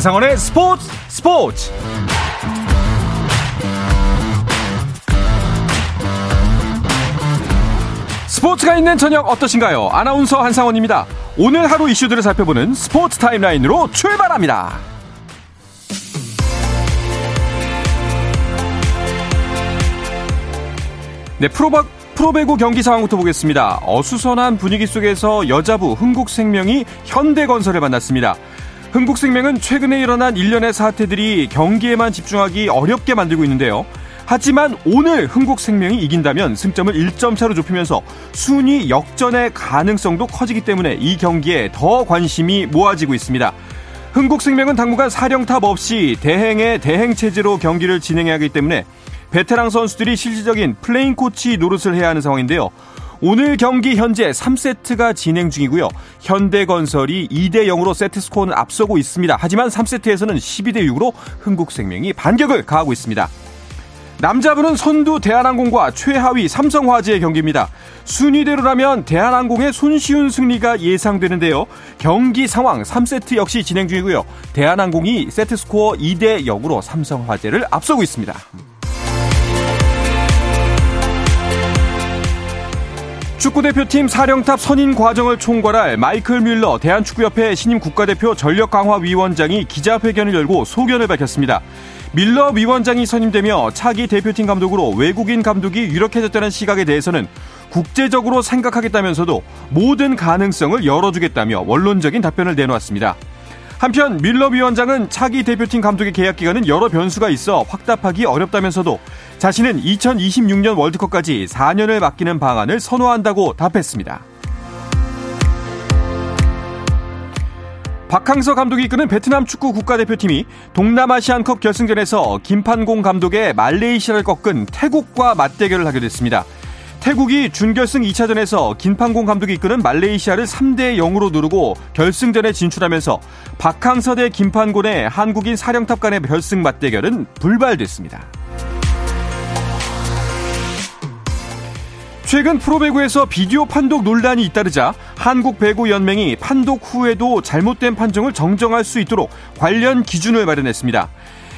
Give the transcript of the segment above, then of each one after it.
한상원의 스포츠 스포츠 스포츠가 있는 저녁 어떠신가요? 아나운서 한상원입니다. 오늘 하루 이슈들을 살펴보는 스포츠 타임라인으로 출발합니다. 네, 프로박 프로배구 경기 상황부터 보겠습니다. 어수선한 분위기 속에서 여자부 흥국생명이 현대건설을 만났습니다. 흥국생명은 최근에 일어난 일련의 사태들이 경기에만 집중하기 어렵게 만들고 있는데요. 하지만 오늘 흥국생명이 이긴다면 승점을 1점 차로 좁히면서 순위 역전의 가능성도 커지기 때문에 이 경기에 더 관심이 모아지고 있습니다. 흥국생명은 당분간 사령탑 없이 대행의 대행 체제로 경기를 진행해야 하기 때문에 베테랑 선수들이 실질적인 플레잉 코치 노릇을 해야 하는 상황인데요. 오늘 경기 현재 3세트가 진행 중이고요. 현대건설이 2대 0으로 세트 스코어는 앞서고 있습니다. 하지만 3세트에서는 12대 6으로 흥국생명이 반격을 가하고 있습니다. 남자분은 선두 대한항공과 최하위 삼성화재의 경기입니다. 순위대로라면 대한항공의 손쉬운 승리가 예상되는데요. 경기 상황 3세트 역시 진행 중이고요. 대한항공이 세트 스코어 2대 0으로 삼성화재를 앞서고 있습니다. 축구대표팀 사령탑 선임 과정을 총괄할 마이클 뮬러 대한축구협회 신임 국가대표 전력강화위원장이 기자회견을 열고 소견을 밝혔습니다. 밀러 위원장이 선임되며 차기 대표팀 감독으로 외국인 감독이 유력해졌다는 시각에 대해서는 국제적으로 생각하겠다면서도 모든 가능성을 열어주겠다며 원론적인 답변을 내놓았습니다. 한편 밀러 위원장은 차기 대표팀 감독의 계약 기간은 여러 변수가 있어 확답하기 어렵다면서도 자신은 2026년 월드컵까지 4년을 맡기는 방안을 선호한다고 답했습니다. 박항서 감독이 이끄는 베트남 축구 국가대표팀이 동남아시안컵 결승전에서 김판공 감독의 말레이시아를 꺾은 태국과 맞대결을 하게 됐습니다. 태국이 준결승 2차전에서 김판공 감독이 이끄는 말레이시아를 3대 0으로 누르고 결승전에 진출하면서 박항서 대 김판곤의 한국인 사령탑 간의 결승 맞대결은 불발됐습니다. 최근 프로배구에서 비디오 판독 논란이 잇따르자 한국배구연맹이 판독 후에도 잘못된 판정을 정정할 수 있도록 관련 기준을 마련했습니다.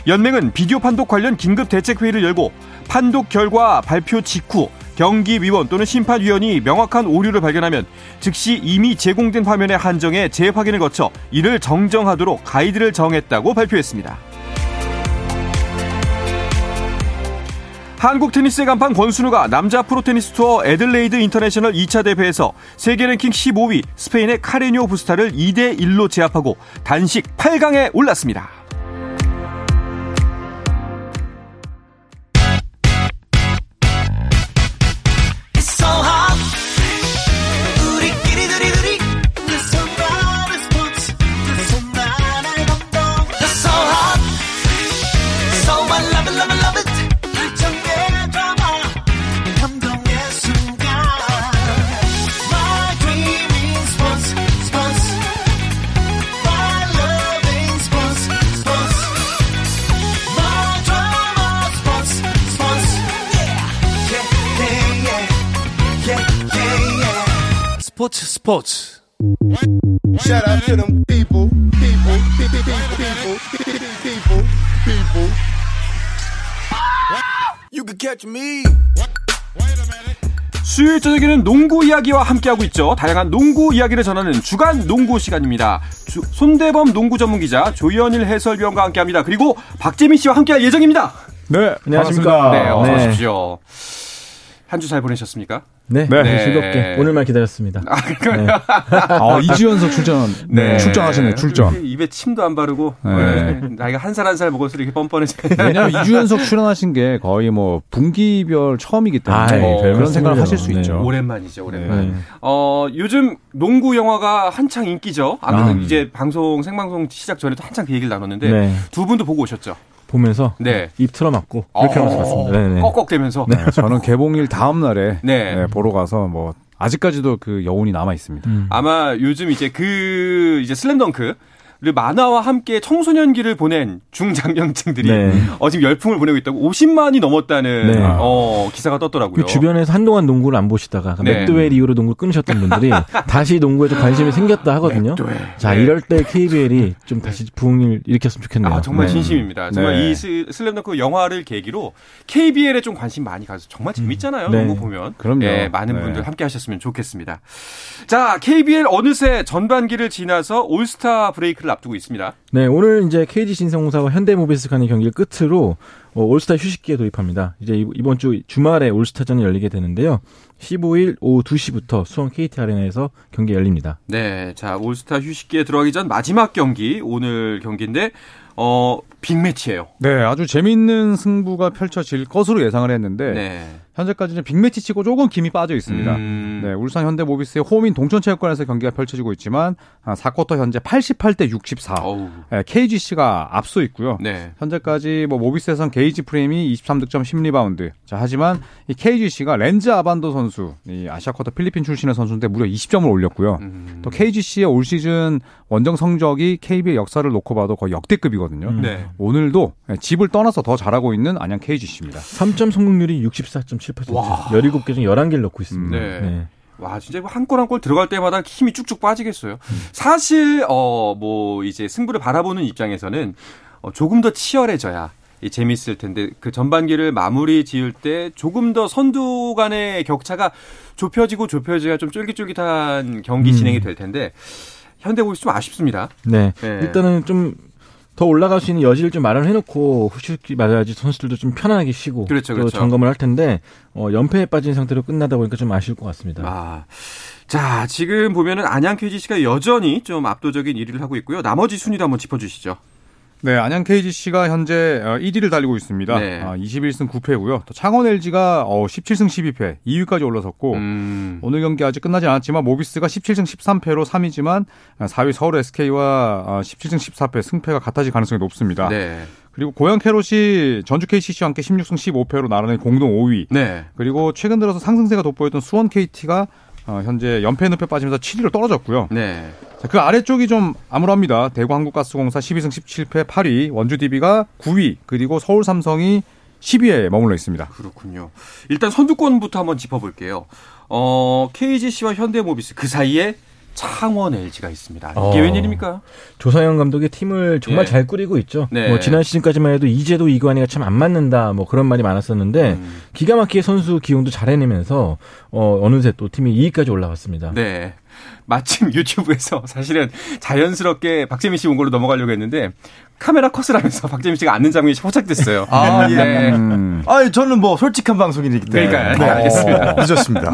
연맹은 비디오 판독 관련 긴급 대책회의를 열고 판독 결과 발표 직후 경기위원 또는 심판위원이 명확한 오류를 발견하면 즉시 이미 제공된 화면의 한정에 재확인을 거쳐 이를 정정하도록 가이드를 정했다고 발표했습니다. 한국 테니스의 간판 권순우가 남자 프로테니스 투어 애들레이드 인터내셔널 2차 대회에서 세계 랭킹 15위 스페인의 카레뇨 부스타를 2대 1로 제압하고 단식 8강에 올랐습니다. 스포츠 스포츠 Shout out to them people, people, people, people, people, people, people. You can catch me. 수요일 저녁에는 농구 이야기와 함께하고 있죠. 다양한 농구 이야기를 전하는 주간 농구 시간입니다. 주, 손대범 농구 전문 기자 조현일 해설위원과 함께합니다. 그리고 박재민 씨와 함께할 예정입니다. 네, 안녕하십니까. 네, 어서 네. 오십시오. 한 주 잘 보내셨습니까? 네, 네. 네. 즐겁게 오늘만 기다렸습니다. 아, 그러니까요. 네. 아, 이주연석 출전. 네. 출전하시네, 출전. 입에 침도 안 바르고 네. 나이가 한 살 한 살 먹을수록 이렇게 뻔뻔해져. 왜냐면 이주연석 출연하신 게 거의 뭐 분기별 처음이기 때문에 아이, 뭐별 그런 생각을. 하실 수 네. 있죠. 오랜만이죠, 오랜만. 네. 어, 요즘 농구 영화가 한창 인기죠. 아무래도 아. 이제 방송, 생방송 시작 전에도 한창 그 얘기를 나눴는데 네. 두 분도 보고 오셨죠? 보면서 네. 입 틀어막고 그렇게 어, 하면서 봤습니다. 네, 네. 꺽꺽대면서. 네, 저는 개봉일 다음 날에 네. 네, 보러 가서 뭐 아직까지도 그 여운이 남아 있습니다. 음. 아마 요즘 이제 그 이제 슬램덩크 만화와 함께 청소년기를 보낸 중장년층들이 네. 어, 지금 열풍을 보내고 있다고 50만이 넘었다는 네. 어, 기사가 떴더라고요. 그 주변에서 한동안 농구를 안 보시다가 그 네. 맥도웰 이후로 농구를 끊으셨던 분들이 다시 농구에 좀 관심이 생겼다 하거든요. 자, 네. 이럴 때 KBL이 좀 다시 부흥을 일으켰으면 좋겠네요. 아, 정말 네. 진심입니다. 정말 네. 이 스- 슬램덩크 영화를 계기로 KBL에 좀 관심 많이 가서 정말 재밌잖아요. 네. 농구 보면. 그럼요. 예, 많은 네. 분들 함께 하셨으면 좋겠습니다. 자, KBL 어느새 전반기를 지나서 올스타 브레이크를 앞두고 있습니다. 네, 오늘 이제 KGC 인삼공사와 현대모비스 간의 경기를 끝으로 어, 올스타 휴식기에 돌입합니다. 이제 이- 이번 주 주말에 올스타전이 열리게 되는데요. 15일 오후 2시부터 수원 KT 아레나에서 경기 열립니다. 네, 자 올스타 휴식기에 들어가기 전 마지막 경기 오늘 경기인데 어 빅매치예요. 네, 아주 재밌는 승부가 펼쳐질 것으로 예상을 했는데 네. 현재까지는 빅매치 치고 조금 김이 빠져 있습니다. 음, 네, 울산 현대모비스의 홈인 동천체육관에서 경기가 펼쳐지고 있지만 아, 4쿼터 현재 88대 64. 어우, 네, KGC가 앞서 있고요. 네. 현재까지 뭐 모비스에선 게이지 프림이 23득점 10리바운드. 자, 하지만 이 KGC가 렌즈 아반도 선수, 이 아시아 쿼터 필리핀 출신의 선수인데 무려 20점을 올렸고요. 음, 또 KGC의 올 시즌 원정 성적이 KB의 역사를 놓고 봐도 거의 역대급이거든요. 음. 네. 오늘도 집을 떠나서 더 잘하고 있는 안양 KGC입니다. 3점 성공률이 64.7%. 와. 17개 중 11개를 넣고 있습니다. 네. 와, 진짜 한골 한 골 들어갈 때마다 힘이 쭉쭉 빠지겠어요. 사실, 어, 뭐, 이제 승부를 바라보는 입장에서는 어, 조금 더 치열해져야 이 재밌을 텐데 그 전반기를 마무리 지을 때 조금 더 선두 간의 격차가 좁혀지고 좁혀져야 좀 쫄깃쫄깃한 경기 음. 진행이 될 텐데 현대모비스 좀 아쉽습니다. 네. 네. 일단은 좀 더 올라갈 수 있는 여지를 좀 마련해 놓고 휴식기 맞아야지 선수들도 좀 편안하게 쉬고 그렇죠, 또 그렇죠. 점검을 할 텐데 어, 연패에 빠진 상태로 끝나다 보니까 좀 아쉬울 것 같습니다. 아. 자, 지금 보면은 안양 KGC가 여전히 좀 압도적인 1위를 하고 있고요. 나머지 순위도 한번 짚어 주시죠. 네, 안양 KGC가 현재 1위를 달리고 있습니다. 네. 아, 21승 9패고요. 또 창원 LG가 17승 12패, 2위까지 올라섰고 음. 오늘 경기 아직 끝나지 않았지만 모비스가 17승 13패로 3위지만 4위 서울 SK와 17승 14패 승패가 같아질 가능성이 높습니다. 네. 그리고 고양 캐롯이 전주 KCC와 함께 16승 15패로 나란히 공동 5위. 네. 그리고 최근 들어서 상승세가 돋보였던 수원 KT가 어, 현재 연패 늪에 빠지면서 7위로 떨어졌고요. 네. 자, 그 아래쪽이 좀 암울합니다. 대구 한국가스공사 12승 17패 8위, 원주 DB가 9위, 그리고 서울 삼성이 10위에 머물러 있습니다. 그렇군요. 일단 선두권부터 한번 짚어볼게요. 어, KGC와 현대모비스 그 사이에 창원 LG가 있습니다. 이게 어. 웬일입니까? 조상현 감독의 팀을 정말 예. 잘 꾸리고 있죠. 네. 뭐 지난 시즌까지만 해도 이재도 이관이가 참 안 맞는다 뭐 그런 말이 많았었는데 음. 기가 막히게 선수 기용도 잘 해내면서 어, 어느새 또 팀이 2위까지 올라갔습니다. 네. 마침 유튜브에서 사실은 자연스럽게 박재민 씨 온 걸로 넘어가려고 했는데 카메라 컷을 하면서 박재민 씨가 앉는 장면이 포착됐어요. 아, 예. 네. 음. 아, 저는 뭐 솔직한 방송이기 때문에. 그러니까요. 네, 알겠습니다. 늦었습니다.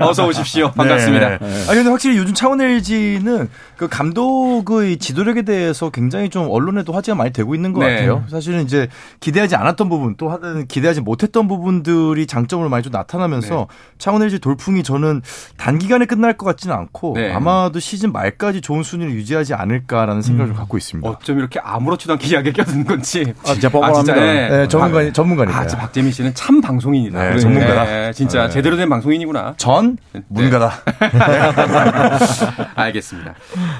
어서 오십시오. 반갑습니다. 네. 아 근데 확실히 요즘 창원 LG는 그 감독의 지도력에 대해서 굉장히 좀 언론에도 화제가 많이 되고 있는 것 네. 같아요. 사실은 이제 기대하지 않았던 부분 또 기대하지 못했던 부분들이 장점으로 많이 좀 나타나면서 네. 창원 LG 돌풍이 저는 단기간에 끝날 것 같지는 않고 네. 아마도 시즌 말까지 좋은 순위를 유지하지 않을까라는 생각을 갖고 있습니다. 어쩜 이렇게 아무렇지도 않게 이야기에 껴드는 건지. 진짜 뻔뻔합니다. 네, 전문가 아, 전문가니까요. 아, 박재민 씨는 참 방송인이다. 네, 전문가다. 네, 진짜 네. 제대로 된 방송인이구나. 전 네. 문가다. 알겠습니다.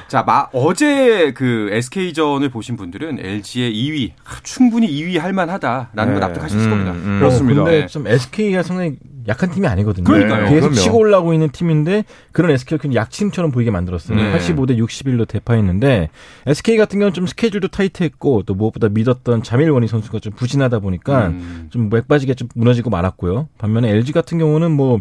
자, 마, 어제 그 SK전을 보신 분들은 LG의 2위, 아, 충분히 2위 할 만하다라는 걸 네. 납득하셨을 음, 겁니다. 음. 그렇습니다. 근데 네. 좀 SK가 상당히 약한 팀이 아니거든요. 그러니까요. 계속 그럼요. 치고 올라오고 있는 팀인데 그런 SK를 그냥 약팀처럼 보이게 만들었어요. 네. 85대 61로 대파했는데 SK 같은 경우는 좀 스케줄도 타이트했고 또 무엇보다 믿었던 자밀원희 선수가 좀 부진하다 보니까 음. 좀 맥빠지게 좀 무너지고 말았고요. 반면에 LG 같은 경우는 뭐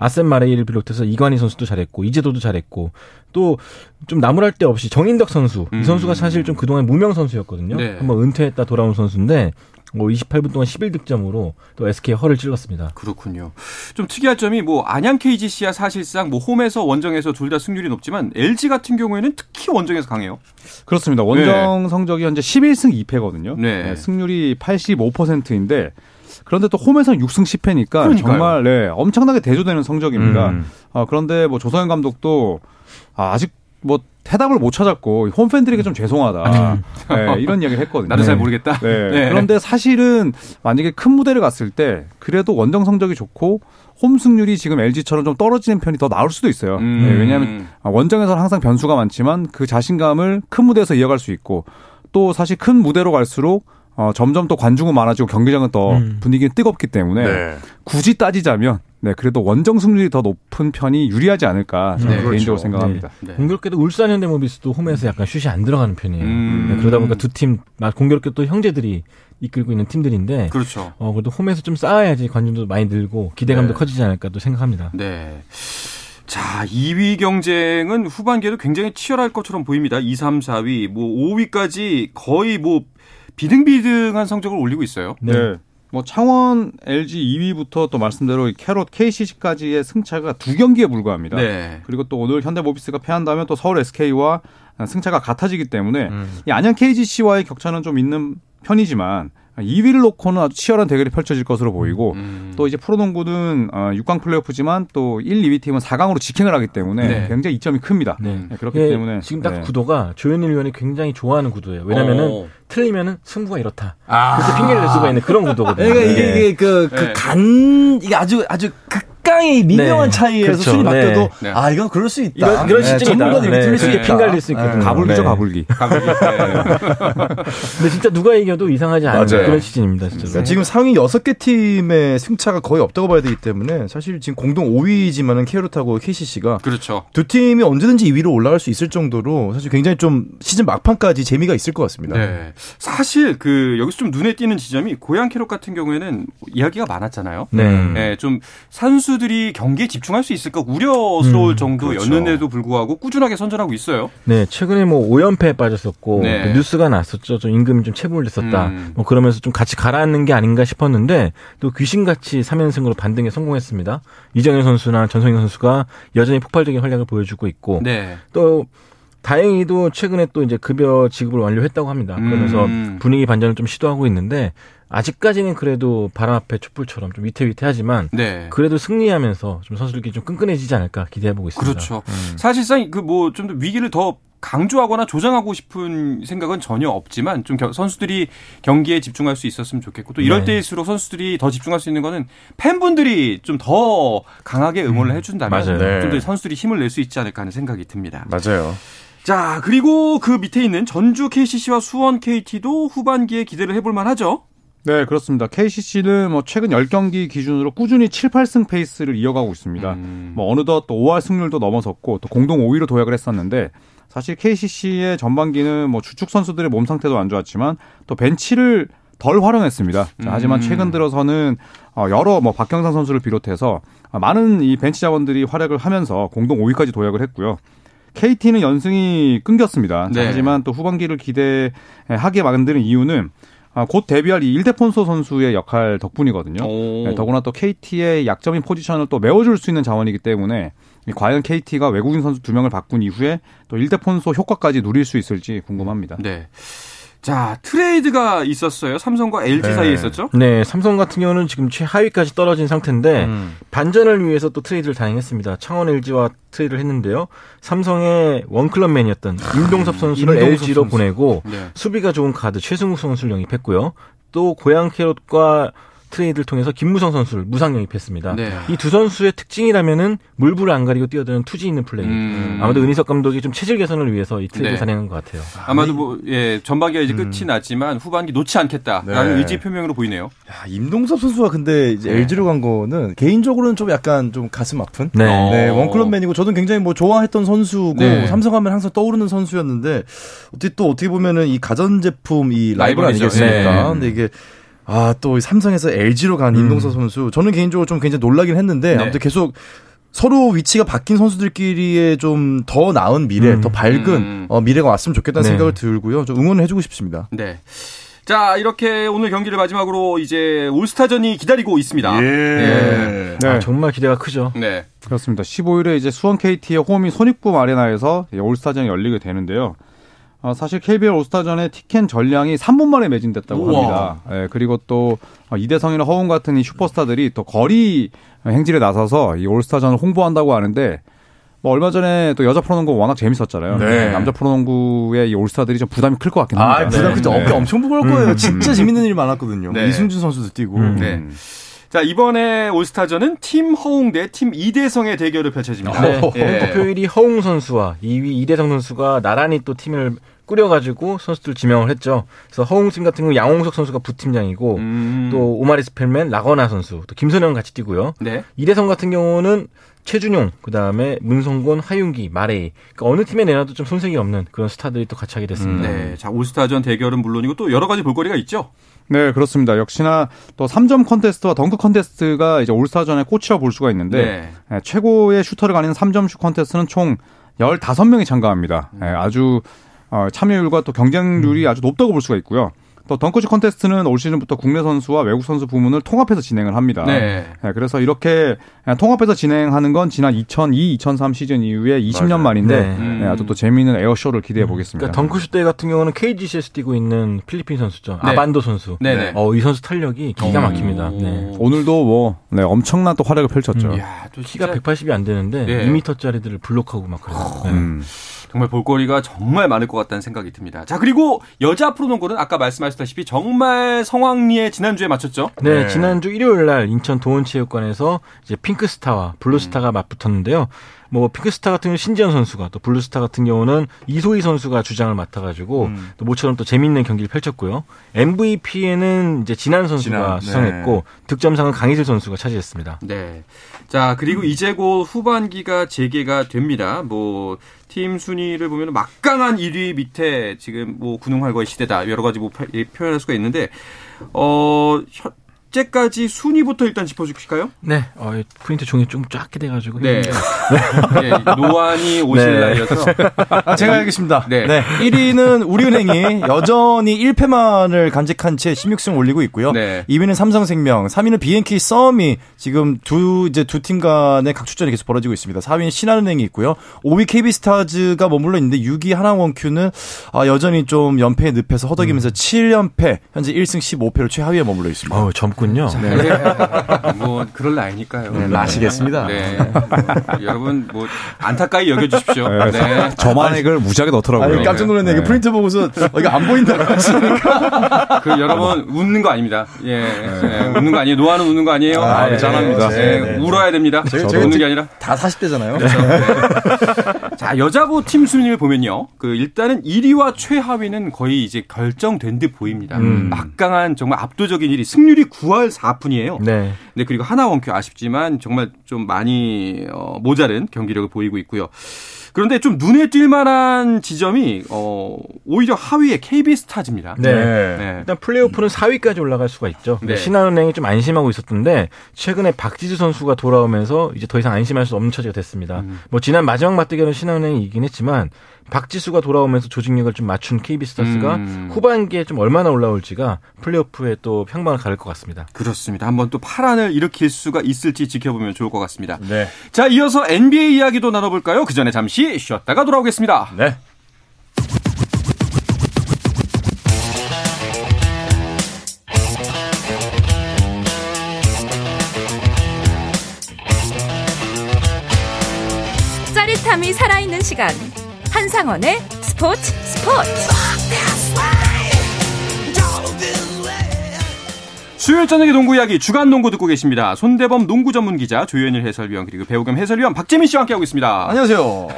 아센 마레이를 비롯해서 이관희 선수도 잘했고 이재도도 잘했고 또 좀 나무랄 데 없이 정인덕 선수 음. 이 선수가 사실 좀 그동안 무명 선수였거든요. 네. 한번 은퇴했다 돌아온 선수인데 뭐 28분 동안 11득점으로 또 SK 허를 찔렀습니다. 그렇군요. 좀 특이할 점이 뭐 안양 KGC야 사실상 뭐 홈에서 원정에서 둘 다 승률이 높지만 LG 같은 경우에는 특히 원정에서 강해요. 그렇습니다. 원정 성적이 현재 11승 2패거든요. 네. 승률이 85%인데 그런데 또 홈에서는 6승 10패니까 그러니까요. 정말 네, 엄청나게 대조되는 성적입니다. 음. 아, 그런데 뭐 조성현 감독도 아, 아직 뭐 해답을 못 찾았고 홈 팬들에게 좀 죄송하다 네, 이런 이야기를 했거든요. 나도 잘 모르겠다. 네. 네. 그런데 사실은 만약에 큰 무대를 갔을 때 그래도 원정 성적이 좋고 홈 승률이 지금 LG처럼 좀 떨어지는 편이 더 나을 수도 있어요. 음. 네, 왜냐하면 원정에서는 항상 변수가 많지만 그 자신감을 큰 무대에서 이어갈 수 있고 또 사실 큰 무대로 갈수록 어, 점점 또 관중은 많아지고 경기장은 더 음. 분위기는 뜨겁기 때문에 네. 굳이 따지자면 네 그래도 원정 승률이 더 높은 편이 유리하지 않을까 저는 네, 개인적으로 그렇죠. 생각합니다. 네. 공교롭게도 울산 현대모비스도 홈에서 약간 슛이 안 들어가는 편이에요. 음. 네, 그러다 보니까 두 팀 공교롭게 또 형제들이 이끌고 있는 팀들인데 그렇죠. 어 그래도 홈에서 좀 쌓아야지 관중도 많이 늘고 기대감도 네. 커지지 않을까 또 생각합니다. 네. 자, 2위 경쟁은 후반기에도 굉장히 치열할 것처럼 보입니다. 2, 3, 4위, 뭐 5위까지 거의 뭐 비등비등한 성적을 올리고 있어요. 네. 뭐 창원 LG 2위부터 또 말씀대로 이 캐롯 KCC까지의 승차가 두 경기에 불과합니다. 네. 그리고 또 오늘 현대모비스가 패한다면 또 서울 SK와 승차가 같아지기 때문에 음. 이 안양 KGC와의 격차는 좀 있는 편이지만 2위를 놓고는 아주 치열한 대결이 펼쳐질 것으로 보이고 음. 또 이제 프로농구는 어, 6강 플레이오프지만 또 1, 2위 팀은 4강으로 직행을 하기 때문에 네. 굉장히 이점이 큽니다. 네. 네, 그렇기 예, 때문에 지금 딱 네. 구도가 조현일 위원이 굉장히 좋아하는 구도예요. 왜냐면은 어. 틀리면은 승부가 이렇다. 아. 그렇게 핑계를 낼 수가 있는 그런 구도거든요. 그러니까 이게, 네. 이게 그, 네. 그 간, 이게 아주, 아주 극 강의 미묘한 네. 차이에서 그렇죠. 순위 바뀌어도, 네. 아, 이건 그럴 수 있다. 이런 이런 네, 시점이다. 전문가들이 이렇게 틀릴 수 그렇게 있다. 핑 갈릴 수 있거든요. 네. 가불기죠 네. 가불기. 근데 진짜 누가 이겨도 이상하지 않은 맞아요. 그런 시즌입니다, 진짜로. 그러니까 지금 상위 6개 팀의 승차가 거의 없다고 봐야 되기 때문에 사실 지금 공동 5위지만은 케이로타고 KCC가 그렇죠. 두 팀이 언제든지 2위로 올라갈 수 있을 정도로 사실 굉장히 좀 시즌 막판까지 재미가 있을 것 같습니다. 네. 사실 그 여기서 좀 눈에 띄는 지점이 고양 캐롯 같은 경우에는 이야기가 많았잖아요. 네. 네, 좀 선수들이 경기에 집중할 수 있을까 우려스러울 음, 정도였는데도 불구하고 꾸준하게 선전하고 있어요. 네, 최근에 뭐 5연패에 빠졌었고 네. 그 뉴스가 났었죠. 좀 임금이 좀 체불을 했었다. 음. 뭐 그러면서 좀 같이 가라앉는 게 아닌가 싶었는데 또 귀신같이 3연승으로 반등에 성공했습니다. 이정현 선수나 전성현 선수가 여전히 폭발적인 활약을 보여주고 있고 네. 또 다행히도 최근에 또 이제 급여 지급을 완료했다고 합니다. 그러면서 음. 분위기 반전을 좀 시도하고 있는데 아직까지는 그래도 바람 앞에 촛불처럼 좀 위태위태하지만 네. 그래도 승리하면서 좀 선수들끼리 좀 끈끈해지지 않을까 기대해 보고 있습니다. 그렇죠. 사실상 그 뭐 좀 더 위기를 더 강조하거나 조장하고 싶은 생각은 전혀 없지만 좀 겨- 선수들이 경기에 집중할 수 있었으면 좋겠고 또 이럴 네. 때일수록 선수들이 더 집중할 수 있는 거는 팬분들이 좀 더 강하게 응원을 해준다면 맞아요. 네. 좀더 선수들이 힘을 낼 수 있지 않을까 하는 생각이 듭니다. 맞아요. 자 그리고 그 밑에 있는 전주 KCC와 수원 KT도 후반기에 기대를 해볼 만하죠. 네, 그렇습니다. KCC는 뭐 최근 10경기 기준으로 꾸준히 7, 8승 페이스를 이어가고 있습니다. 음. 뭐 어느덧 또 5할 승률도 넘어섰고 또 공동 5위로 도약을 했었는데 사실 KCC의 전반기는 뭐 주축 선수들의 몸 상태도 안 좋았지만 또 벤치를 덜 활용했습니다. 자, 하지만 음. 최근 들어서는 어, 여러 뭐 박경상 선수를 비롯해서 많은 이 벤치 자원들이 활약을 하면서 공동 5위까지 도약을 했고요. KT는 연승이 끊겼습니다. 자, 네. 하지만 또 후반기를 기대하게 만드는 이유는 아, 곧 데뷔할 이 일대폰소 선수의 역할 덕분이거든요. 오. 네, 더구나 또 KT의 약점인 포지션을 또 메워줄 수 있는 자원이기 때문에 이 과연 KT가 외국인 선수 두 명을 바꾼 이후에 또 일데폰소 효과까지 누릴 수 있을지 궁금합니다. 네. 자 트레이드가 있었어요. 삼성과 LG 네. 사이에 있었죠. 네, 삼성 같은 경우는 지금 최하위까지 떨어진 상태인데 음. 반전을 위해서 또 트레이드를 단행했습니다. 창원 LG와 트레이드를 했는데요. 삼성의 원클럽맨이었던 임동섭 선수를 임동섭 LG로 선수. 보내고 네. 수비가 좋은 카드 최승욱 선수를 영입했고요. 또 고양 캐롯과 트레이드를 통해서 김무성 선수를 무상 영입했습니다. 네. 이 두 선수의 특징이라면은 물불을 안 가리고 뛰어드는 투지 있는 플레이. 음. 아마도 은희석 감독이 좀 체질 개선을 위해서 이 트레이드 네. 를 단행한 것 같아요. 아마도 뭐, 예, 전반기가 이제 끝이 났지만 후반기 놓지 않겠다라는 네. 의지 표명으로 보이네요. 야, 임동섭 선수가 근데 이제 네. LG로 간 거는 개인적으로는 좀 약간 좀 가슴 아픈. 네. 어. 네, 원클럽맨이고 저도 굉장히 뭐 좋아했던 선수고 네. 삼성하면 항상 떠오르는 선수였는데 어떻게 또 어떻게 보면은 이 가전제품 이 라이벌. 아니겠습니까? 네. 근데 이게 아, 또 삼성에서 LG로 간 임동섭 선수 저는 개인적으로 좀 굉장히 놀라긴 했는데 네. 아무튼 계속 서로 위치가 바뀐 선수들끼리의 좀 더 나은 미래, 음. 더 밝은 음. 어, 미래가 왔으면 좋겠다는 네. 생각을 들고요. 좀 응원을 해주고 싶습니다. 네. 자, 이렇게 오늘 경기를 마지막으로 이제 올스타전이 기다리고 있습니다. 예. 네. 네. 아, 정말 기대가 크죠. 네. 그렇습니다. 15일에 이제 수원 KT의 홈이 손익부 아레나에서 이 올스타전이 열리게 되는데요. 어, 사실 KBL 올스타전의 티켓 전량이 3분 만에 매진됐다고 우와. 합니다. 예, 그리고 또 어, 이대성이나 허웅 같은 이 슈퍼스타들이 또 거리 행진에 나서서 이 올스타전을 홍보한다고 하는데 뭐 얼마 전에 또 여자 프로농구 워낙 재밌었잖아요. 네. 남자 프로농구의 이 올스타들이 좀 부담이 클 것 같긴 합니다. 아, 부담 그때 네. 어깨 엄청 무거울 거예요. 진짜 재밌는 일이 많았거든요. 네. 이승준 선수도 뛰고. 음. 네. 자, 이번에 올스타전은 팀 허웅 대팀 이대성의 대결을 펼쳐집니다. 네. 예. 투표 1위 허웅 선수와 2위 이대성 선수가 나란히 또 팀을 꾸려가지고 선수들 지명을 했죠. 그래서 허웅 팀 같은 경우 양홍석 선수가 부팀장이고 음. 또 오마리 스펠맨, 라거나 선수, 또 김선형 같이 뛰고요. 네. 이대성 같은 경우는 최준용, 그 다음에 문성곤, 하윤기, 마레이. 그러니까 어느 팀에 내놔도 좀 손색이 없는 그런 스타들이 또 같이 하게 됐습니다. 네. 자, 올스타전 대결은 물론이고 또 여러 가지 볼거리가 있죠. 네, 그렇습니다. 역시나 또 3점 컨테스트와 덩크 컨테스트가 이제 올스타전의 꽃이라 볼 수가 있는데 네. 예, 최고의 슈터를 가리는 3점 슛 컨테스트는 총 15명이 참가합니다. 예, 아주 어, 참여율과 또 경쟁률이 아주 높다고 볼 수가 있고요. 또 덩크슛 컨테스트는 올 시즌부터 국내 선수와 외국 선수 부문을 통합해서 진행을 합니다. 네. 예, 그래서 이렇게 통합해서 진행하는 건 지난 2002, 2003 시즌 이후에 20년 맞아요. 만인데 네. 음. 예, 아주 또 재미있는 에어쇼를 기대해 보겠습니다. 그러니까 덩크슛 대 같은 경우는 KGC에서 뛰고 있는 필리핀 선수죠. 네. 아반도 선수. 네네. 어, 이 선수 탄력이 기가 막힙니다. 네. 오늘도 뭐 네, 엄청난 또 활약을 펼쳤죠. 음. 야, 또 키가 진짜 180이 안 되는데 네. 2m짜리들을 블록하고 막 그래요. 네. 음. 정말 볼거리가 정말 많을 것 같다는 생각이 듭니다. 자, 그리고 여자 프로농구는 아까 말씀하셨다시피 정말 성황리에 지난주에 마쳤죠. 네, 네. 지난주 일요일 날 인천 도원체육관에서 이제 핑크스타와 블루스타가 맞붙었는데요. 뭐 핑크스타 같은 경우 는 신지현 선수가 또 블루스타 같은 경우는 이소희 선수가 주장을 맡아가지고 음. 또 모처럼 또 재밌는 경기를 펼쳤고요. MVP에는 이제 진안 선수가 진안, 네. 수상했고 득점상은 강이슬 선수가 차지했습니다. 네. 자, 그리고 이제 곧 후반기가 재개가 됩니다. 뭐, 팀 순위를 보면 막강한 1위 밑에 지금 뭐 군웅활거의 시대다. 여러 가지 뭐 표- 예, 표현할 수가 있는데, 어, 현재까지 순위부터 일단 짚어주실까요? 네, 어, 이 프린트 종이 좀 작게 돼가지고 네. 했는데 네, 노안이 오실 네. 날이어서. 아, 제가 알겠습니다. 네. 네. 1위는 우리은행이 여전히 1패만을 간직한 채 16승 올리고 있고요. 네. 2위는 삼성생명, 3위는 BNK 썸이 지금 두 이제 두 팀 간의 각축전이 계속 벌어지고 있습니다. 4위는 신한은행이 있고요. 5위 KB스타즈가 머물러 있는데 6위 하나원큐는 아, 여전히 좀 연패에 늪에서 허덕이면서 7연패, 현재 1승 15패로 최하위에 머물러 있습니다. 어우 젊 군요. 네. 뭐 그럴 나이니까요. 네, 마시겠습니다. 네. 뭐, 여러분 뭐 안타까이 여겨 주십시오. 네. 저만 액을 무지하게 넣더라고요. 아니 깜짝 놀랐네. 이게 네. 프린트 보고서 어, 이거 안 보인다고 하시니까. 그 여러분 웃는 거 아닙니다. 예, 예, 웃는 거 아니에요. 노아는 웃는 거 아니에요. 아, 예, 짠합니다. 예, 네, 네. 울어야 됩니다. 저희- 웃는 지- 게 아니라. 다 40대잖아요. 자 여자부 팀 순위를 보면요. 그 일단은 1위와 최하위는 거의 이제 결정된 듯 보입니다. 음. 막강한 정말 압도적인 1위. 승률이 9할 4푼이에요. 네. 네, 그리고 하나 원큐 아쉽지만 정말 좀 많이 어, 모자른 경기력을 보이고 있고요. 그런데 좀 눈에 띌 만한 지점이 어, 오히려 하위의 KB 스타즈입니다. 네. 네. 일단 플레이오프는 4위까지 올라갈 수가 있죠. 네. 신한은행이 좀 안심하고 있었던데 최근에 박지수 선수가 돌아오면서 이제 더 이상 안심할 수 없는 처지가 됐습니다. 음. 뭐 지난 마지막 맞대결은 신한은행이 이긴 했지만 박지수가 돌아오면서 조직력을 좀 맞춘 KB스타스가 음. 후반기에 좀 얼마나 올라올지가 플레이오프에 또 평방을 가를 것 같습니다. 그렇습니다. 한번 또 파란을 일으킬 수가 있을지 지켜보면 좋을 것 같습니다. 네. 자, 이어서 NBA 이야기도 나눠볼까요? 그 전에 잠시 쉬었다가 돌아오겠습니다. 네. 짜릿함이 살아있는 시간 한상원의 스포츠 스포츠 수요일 저녁의 농구 이야기 주간 농구 듣고 계십니다. 손대범 농구 전문 기자 조현일 해설위원 그리고 배우 겸 해설위원 박재민 씨와 함께하고 있습니다. 안녕하세요.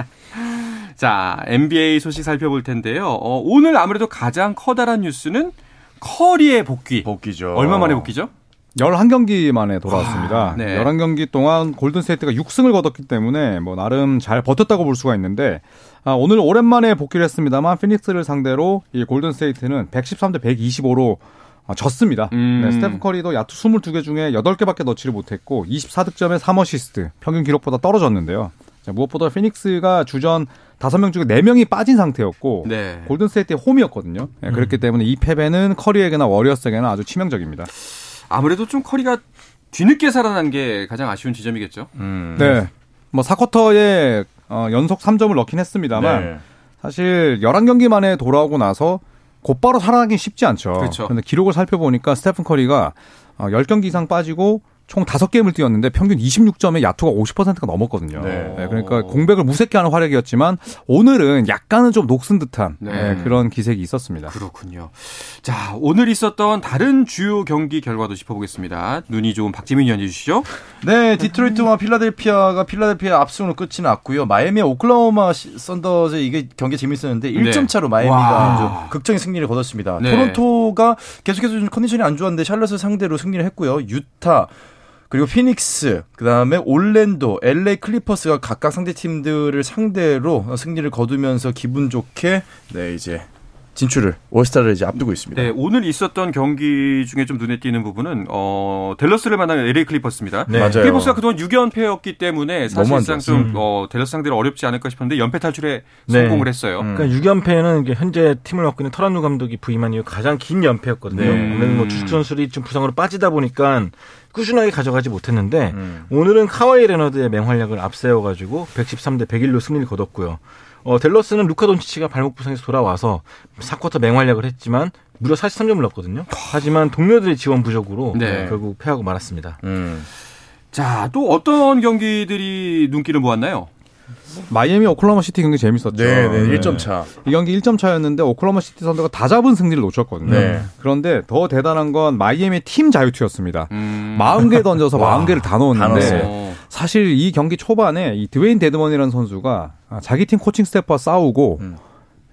자, NBA 소식 살펴볼 텐데요. 어, 오늘 아무래도 가장 커다란 뉴스는 커리의 복귀. 복귀죠. 얼마 만에 복귀죠? 11경기 만에 돌아왔습니다. 아, 네. 11경기 동안 골든스테이트가 6승을 거뒀기 때문에 뭐 나름 잘 버텼다고 볼 수가 있는데 아, 오늘 오랜만에 복귀를 했습니다만 피닉스를 상대로 이 골든스테이트는 113대 125로 아, 졌습니다. 음. 네, 스테프 커리도 야투 20개 중에 8개밖에 넣지를 못했고 24득점에 3어시스트 평균 기록보다 떨어졌는데요. 자, 무엇보다 피닉스가 주전 5명 중에 4명이 빠진 상태였고 네. 골든스테이트의 홈이었거든요. 네, 그렇기 때문에 이 패배는 커리에게나 워리어스에게나 아주 치명적입니다. 아무래도 좀 커리가 뒤늦게 살아난 게 가장 아쉬운 지점이겠죠. 음. 네. 뭐 4쿼터에 어, 연속 3점을 넣긴 했습니다만 네. 사실 11경기 만에 돌아오고 나서 곧바로 살아나긴 쉽지 않죠. 그렇죠. 그런데 기록을 살펴보니까 스테픈 커리가 어, 10경기 이상 빠지고 총 5게임을 뛰었는데 평균 26점에 야투가 50%가 넘었거든요. 네. 네, 그러니까 공백을 무색해 하는 활약이었지만 오늘은 약간은 좀 녹슨 듯한 네. 네, 그런 기색이 있었습니다. 그렇군요. 자, 오늘 있었던 다른 주요 경기 결과도 짚어보겠습니다. 눈이 좋은 박재민 위원해 주시죠. 네, 디트로이트와 필라델피아가 필라델피아 압승으로 끝이 났고요. 마이애미 오클라호마 시- 썬더즈 이게 경기 재밌었는데 1점 네. 차로 마이애미가 와. 아주 극적인 승리를 거뒀습니다. 네. 토론토가 계속해서 좀 컨디션이 안 좋았는데 샬럿을 상대로 승리를 했고요. 유타 그리고 피닉스, 그 다음에 올랜도, LA 클리퍼스가 각각 상대 팀들을 상대로 승리를 거두면서 기분 좋게 네, 이제 진출을 올스타를 이제 앞두고 있습니다. 네, 오늘 있었던 경기 중에 좀 눈에 띄는 부분은 어, 델러스를 만난 LA 클리퍼스입니다. 네. 맞아요. 클리퍼스가 그동안 6연패였기 때문에 사실상. 좀 어, 델러스 상대로 어렵지 않을까 싶었는데 연패 탈출에 네. 성공을 했어요. 음. 그러니까 6연패는 이게 현재 팀을 맡고 있는 터란 루 감독이 부임한 이후 가장 긴 연패였거든요. 네. 오늘 뭐 주축 선수들이 좀 부상으로 빠지다 보니까 꾸준하게 가져가지 못했는데 음. 오늘은 카와이 레너드의 맹활약을 앞세워가지고 113대 101로 승리를 거뒀고요. 어, 델러스는 루카 돈치치가 발목 부상에서 돌아와서 4쿼터 맹활약을 했지만 무려 43점을 넣었거든요. 하지만 동료들의 지원 부족으로 네. 결국 패하고 말았습니다. 음. 자, 또 어떤 경기들이 눈길을 모았나요? 마이애미 오클라호마 시티 경기 재밌었죠. 네, 네, 1점 차. 이 경기 1점 차였는데 오클라호마 시티 선수가 다 잡은 승리를 놓쳤거든요. 네. 그런데 더 대단한 건 마이애미 팀 자유투였습니다. 음. 40개 던져서 40개를 다다 넣었는데. 사실 이 경기 초반에 이 드웨인 데드먼이라는 선수가 아, 자기 팀 코칭 스태프와 싸우고 음.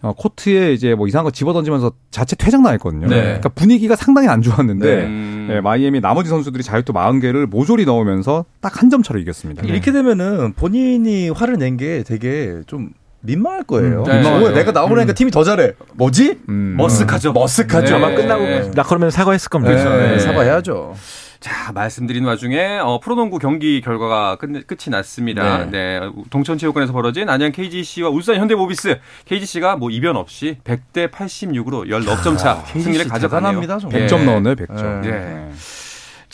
어, 코트에 이제 뭐 이상한 거 집어 던지면서 자체 퇴장 당했거든요. 네. 그러니까 분위기가 상당히 안 좋았는데 음. 네, 마이애미 나머지 선수들이 자유투 40개를 모조리 넣으면서 딱 한 점 차로 이겼습니다. 이렇게 되면은 본인이 화를 낸 게 되게 좀 민망할 거예요. 음, 네. 뭐야, 내가 나오니까 팀이 더 잘해. 뭐지? 음. 머쓱하죠. 머쓱하죠. 네. 아마 끝나고 나 그러면 사과했을 겁니다. 그렇죠. 네. 네, 사과해야죠. 자, 말씀드린 와중에 어, 프로농구 경기 결과가 끝, 끝이 났습니다. 네. 동천체육관에서 벌어진 안양 KGC와 울산 현대모비스. KGC가 뭐 이변 없이 100대 86으로 19점 차 승리를 가져가네요. 대단합니다, 정말. 예. 100점 넣었네요, 100점. 네.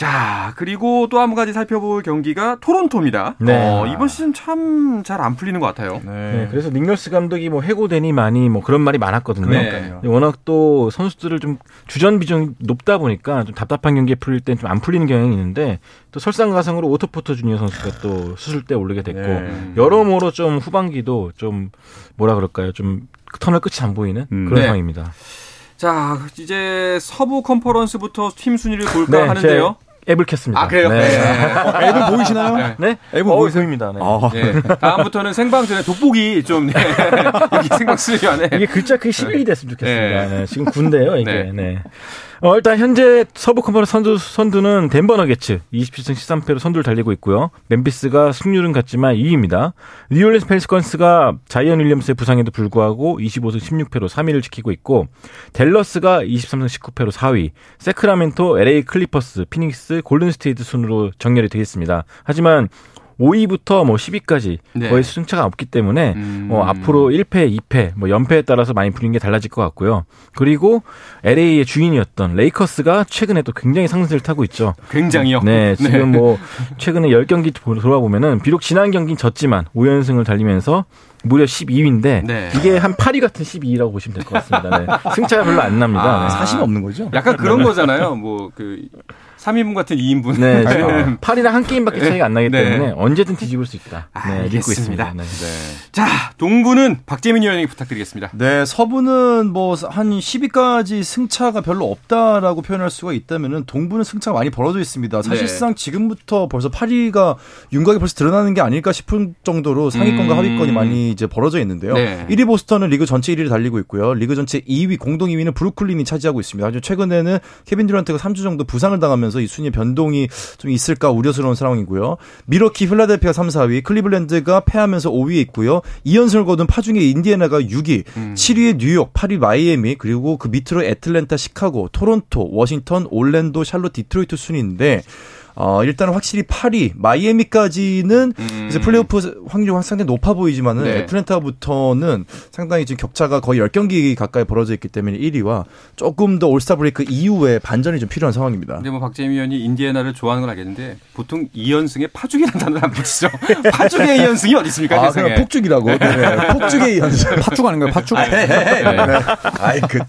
예. 자, 그리고 또 한 가지 살펴볼 경기가 토론토입니다. 네. 어, 이번 시즌 참 잘 안 풀리는 것 같아요. 네, 그래서 닉널스 감독이 뭐 해고되니 많이 뭐 그런 말이 많았거든요. 네. 워낙 또 선수들을 좀 주전 비중이 높다 보니까 좀 답답한 경기에 풀릴 땐 좀 안 풀리는 경향이 있는데 또 설상가상으로 오토 포터 주니어 선수가 또 수술대 오르게 됐고 네. 여러모로 좀 후반기도 좀 뭐라 그럴까요? 좀 터널 끝이 안 보이는 음. 그런 네. 상황입니다. 자, 이제 서부 컨퍼런스부터 팀 순위를 볼까 하는데요. 제 앱을 켰습니다. 아, 그래요? 네. 네. 앱은 보이시나요? 네? 앱은 어, 보이세요? 보입니다. 네. 아. 네. 다음부터는 생방 전에 돋보기 좀 네. 여기 생방 스튜디오 안에 이게 글자 크기 11이 됐으면 좋겠습니다. 네. 네, 지금 군대예요, 이게. 네. 네. 어, 일단 현재 서부 컨퍼런스 선두, 선두는 덴버 너게츠 27승 13패로 선두를 달리고 있고요. 멤피스가 승률은 같지만 2위입니다. 뉴올리언스 펠리컨스가 자이언 윌리엄스의 부상에도 불구하고 25승 16패로 3위를 지키고 있고 댈러스가 23승 19패로 4위, 새크라멘토, LA 클리퍼스, 피닉스, 골든스테이트 순으로 정렬이 되겠습니다. 하지만 5위부터 뭐 10위까지 네. 거의 승차가 없기 때문에 음. 어, 앞으로 1패, 2패, 뭐 연패에 따라서 많이 순위는 꽤 달라질 것 같고요. 그리고 LA의 주인이었던 레이커스가 최근에 또 굉장히 상승세를 타고 있죠. 굉장히요. 네, 지금 뭐 최근에 10경기 돌아보면은 비록 지난 경기는 졌지만 5연승을 달리면서 무려 12위인데 네. 이게 한 8위 같은 12위라고 보시면 될 것 같습니다. 네. 승차가 별로 안 납니다. 아, 네. 사심 없는 거죠? 약간 그런 거잖아요. 뭐 그 3인분 같은 2인분. 네, 지금 8이랑 한 게임밖에 차이가 안 나기 네. 때문에 언제든 뒤집을 수 있다. 네, 믿고 알겠습니다. 있습니다. 네. 자, 동부는 박재민 위원님 부탁드리겠습니다. 네, 서부는 뭐 한 10위까지 승차가 별로 없다라고 표현할 수가 있다면은 동부는 승차가 많이 벌어져 있습니다. 사실상 지금부터 벌써 8위가 윤곽이 벌써 드러나는 게 아닐까 싶은 정도로 상위권과 음. 하위권이 많이 이제 벌어져 있는데요. 네. 1위 보스턴은 리그 전체 1위를 달리고 있고요. 리그 전체 2위 공동 2위는 브루클린이 차지하고 있습니다. 아주 최근에는 케빈 듀란트가 3주 정도 부상을 당하면서 이 순위 변동이 좀 있을까 우려스러운 상황이고요. 밀워키 필라델피아 3, 4위, 클리블랜드가 패하면서 5위에 있고요. 2연승을 거둔 파죽의 인디애나가 6위, 7위에 뉴욕, 8위 마이애미, 그리고 그 밑으로 애틀랜타, 시카고, 토론토, 워싱턴, 올랜도, 샬롯, 디트로이트 순위인데 어, 일단은 확실히 8위, 마이애미까지는 음. 이제 플레이오프 확률이 상당히 높아 보이지만은 네. 애틀랜타부터는 상당히 지금 격차가 거의 10경기 가까이 벌어져 있기 때문에 1위와 조금 더 올스타 브레이크 이후에 반전이 좀 필요한 상황입니다. 근데 뭐 박재민 위원이 인디애나를 좋아하는 건 알겠는데 보통 2연승에 파죽이라는 단어를 안 붙이죠. 파죽의 2연승이 어디 있습니까? 아. 그냥 폭죽이라고. 네. 폭죽의 연습. 팥죽 아닌가요? 팥죽? 아이, 그,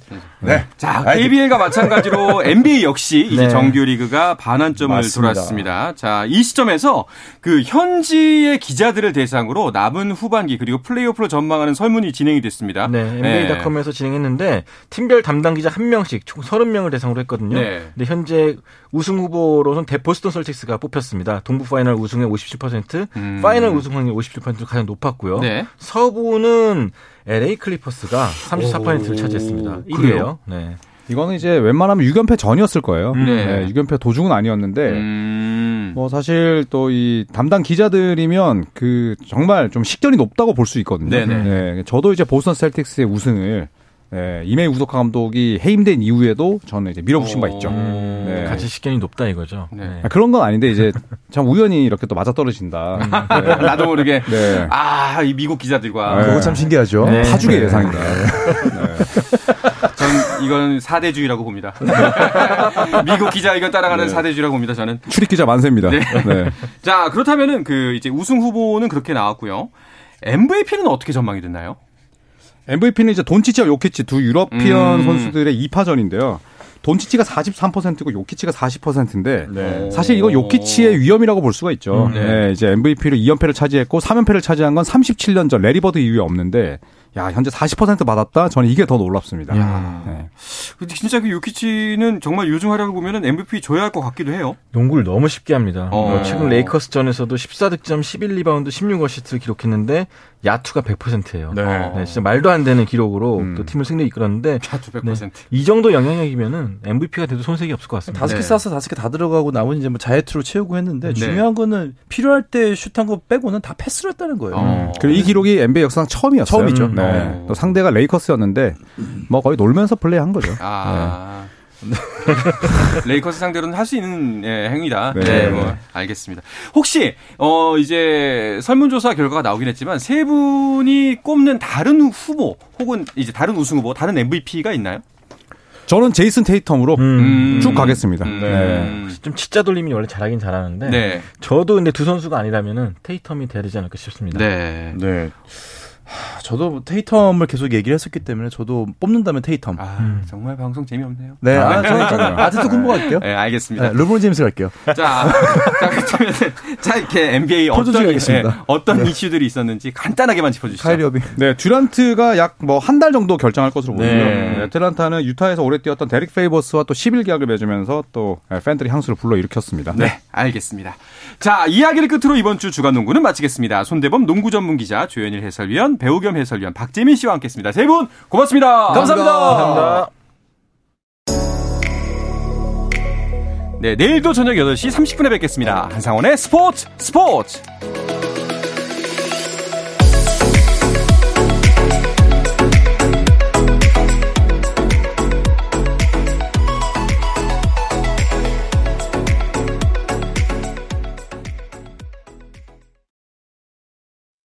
네. 자, 아이, KBL과 마찬가지로 NBA 역시 이제 네. 정규 리그가 반환점을 맞습니다. 그렇습니다. 자, 이 시점에서 그 현지의 기자들을 대상으로 남은 후반기 그리고 플레이오프로 전망하는 설문이 진행이 됐습니다. 네, NBA닷컴에서 진행했는데 팀별 담당 기자 한 명씩 총 30명을 대상으로 했거든요. 네. 근데 현재 우승 후보로는 대 보스턴 셀틱스가 뽑혔습니다. 동부 파이널 우승의 57%, 음. 파이널 우승 확률 57%가 가장 높았고요. 네. 서부는 LA 클리퍼스가 34%를 차지했습니다. 1위예요. 네. 이거는 이제 웬만하면 6연패 전이었을 거예요. 네. 네, 6연패 도중은 아니었는데 음. 뭐 사실 또 이 담당 기자들이면 그 정말 좀 식견이 높다고 볼 수 있거든요. 네네. 네, 저도 이제 보스턴 셀틱스의 우승을 네, 이메이 우도카 감독이 해임된 이후에도 저는 이제 밀어붙인 바 있죠. 네. 같이 식견이 높다 이거죠. 네. 아, 그런 건 아닌데 이제 참 우연히 이렇게 또 맞아 떨어진다. 네. 나도 모르게 네. 아, 이 미국 기자들과 네. 그거 참 신기하죠. 네. 파죽의 네. 예상이다. 전 이건 사대주의라고 봅니다. 미국 기자 이건 따라가는 사대주의라고 봅니다. 저는. 출입 기자 만세입니다. 네. 자, 그렇다면은 그 이제 우승 후보는 그렇게 나왔고요. MVP는 어떻게 전망이 됐나요? MVP는 이제 돈치치와 요키치 두 European 음. 선수들의 2파전인데요. 돈치치가 43%고 요키치가 40%인데 네. 사실 이거 요키치의 위엄이라고 볼 수가 있죠. 음, 네. 네, 이제 MVP로 2연패를 차지했고 3연패를 차지한 건 37년 전 래리 버드 이후에 없는데 야 현재 40% 받았다. 저는 이게 더 놀랍습니다. 네. 근데 진짜 그 요키치는 정말 요즘 활약을 보면은 MVP 줘야 할 것 같기도 해요. 농구를 너무 쉽게 합니다. 어. 어, 최근 레이커스전에서도 14득점, 11리바운드, 16어시스트를 기록했는데 야투가 100%예요. 네. 진짜 말도 안 되는 기록으로 음. 또 팀을 승리에 이끌었는데 차투 100%. 네. 이 정도 영향력이면은 MVP가 돼도 손색이 없을 것 같습니다. 다섯 개 네. 쏴서 다섯 개 다 들어가고 나머지 이제 뭐 자유투로 채우고 했는데 네. 중요한 거는 필요할 때 슛한 거 빼고는 다 패스를 했다는 거예요. 어. 그리고 이 기록이 NBA 역사상 처음이었어요. 처음이죠. 네. 어. 또 상대가 레이커스였는데 뭐 거의 놀면서 플레이한 거죠. 아. 레이커스 상대로는 할 수 있는 예, 행위다. 네. 네. 뭐 알겠습니다. 혹시 어 이제 설문조사 결과가 나오긴 했지만 세 분이 꼽는 다른 후보 혹은 이제 다른 우승 후보, 다른 MVP가 있나요? 저는 제이슨 테이텀으로 음. 쭉 가겠습니다. 음. 네. 좀 치자 돌림이 원래 잘하긴 잘하는데 네. 저도 근데 두 선수가 아니라면은 테이텀이 돼야 되지 않을까 싶습니다. 네. 네. 하, 저도 뭐 테이텀을 계속 얘기를 했었기 때문에 저도 뽑는다면 테이텀. 아, 정말 방송 재미없네요. 네, 아, 저는 아직도 군보 갈게요. 네, 알겠습니다. 네, 르브론 제임스 갈게요. 자, 자, 그렇다면 자, 이렇게 NBA 어떤. 예, 어떤 이슈들이 있었는지 간단하게만 짚어주시죠. 카이리 어빙. 네, 듀란트가 약 뭐 한 달 정도 결정할 것으로 보이고요. 네. 네, 애틀란타는 유타에서 오래 뛰었던 데릭 페이버스와 또 10일 계약을 맺으면서 또 팬들의 향수를 불러일으켰습니다. 네, 알겠습니다. 자, 이야기를 끝으로 이번 주 주간 농구는 마치겠습니다. 손대범 농구 전문 기자, 조현일 해설위원, 배우 겸 해설위원 박재민 씨와 함께했습니다. 세 분 고맙습니다. 감사합니다. 감사합니다. 네, 내일도 저녁 8시 30분에 뵙겠습니다. 한상원의 스포츠 스포츠.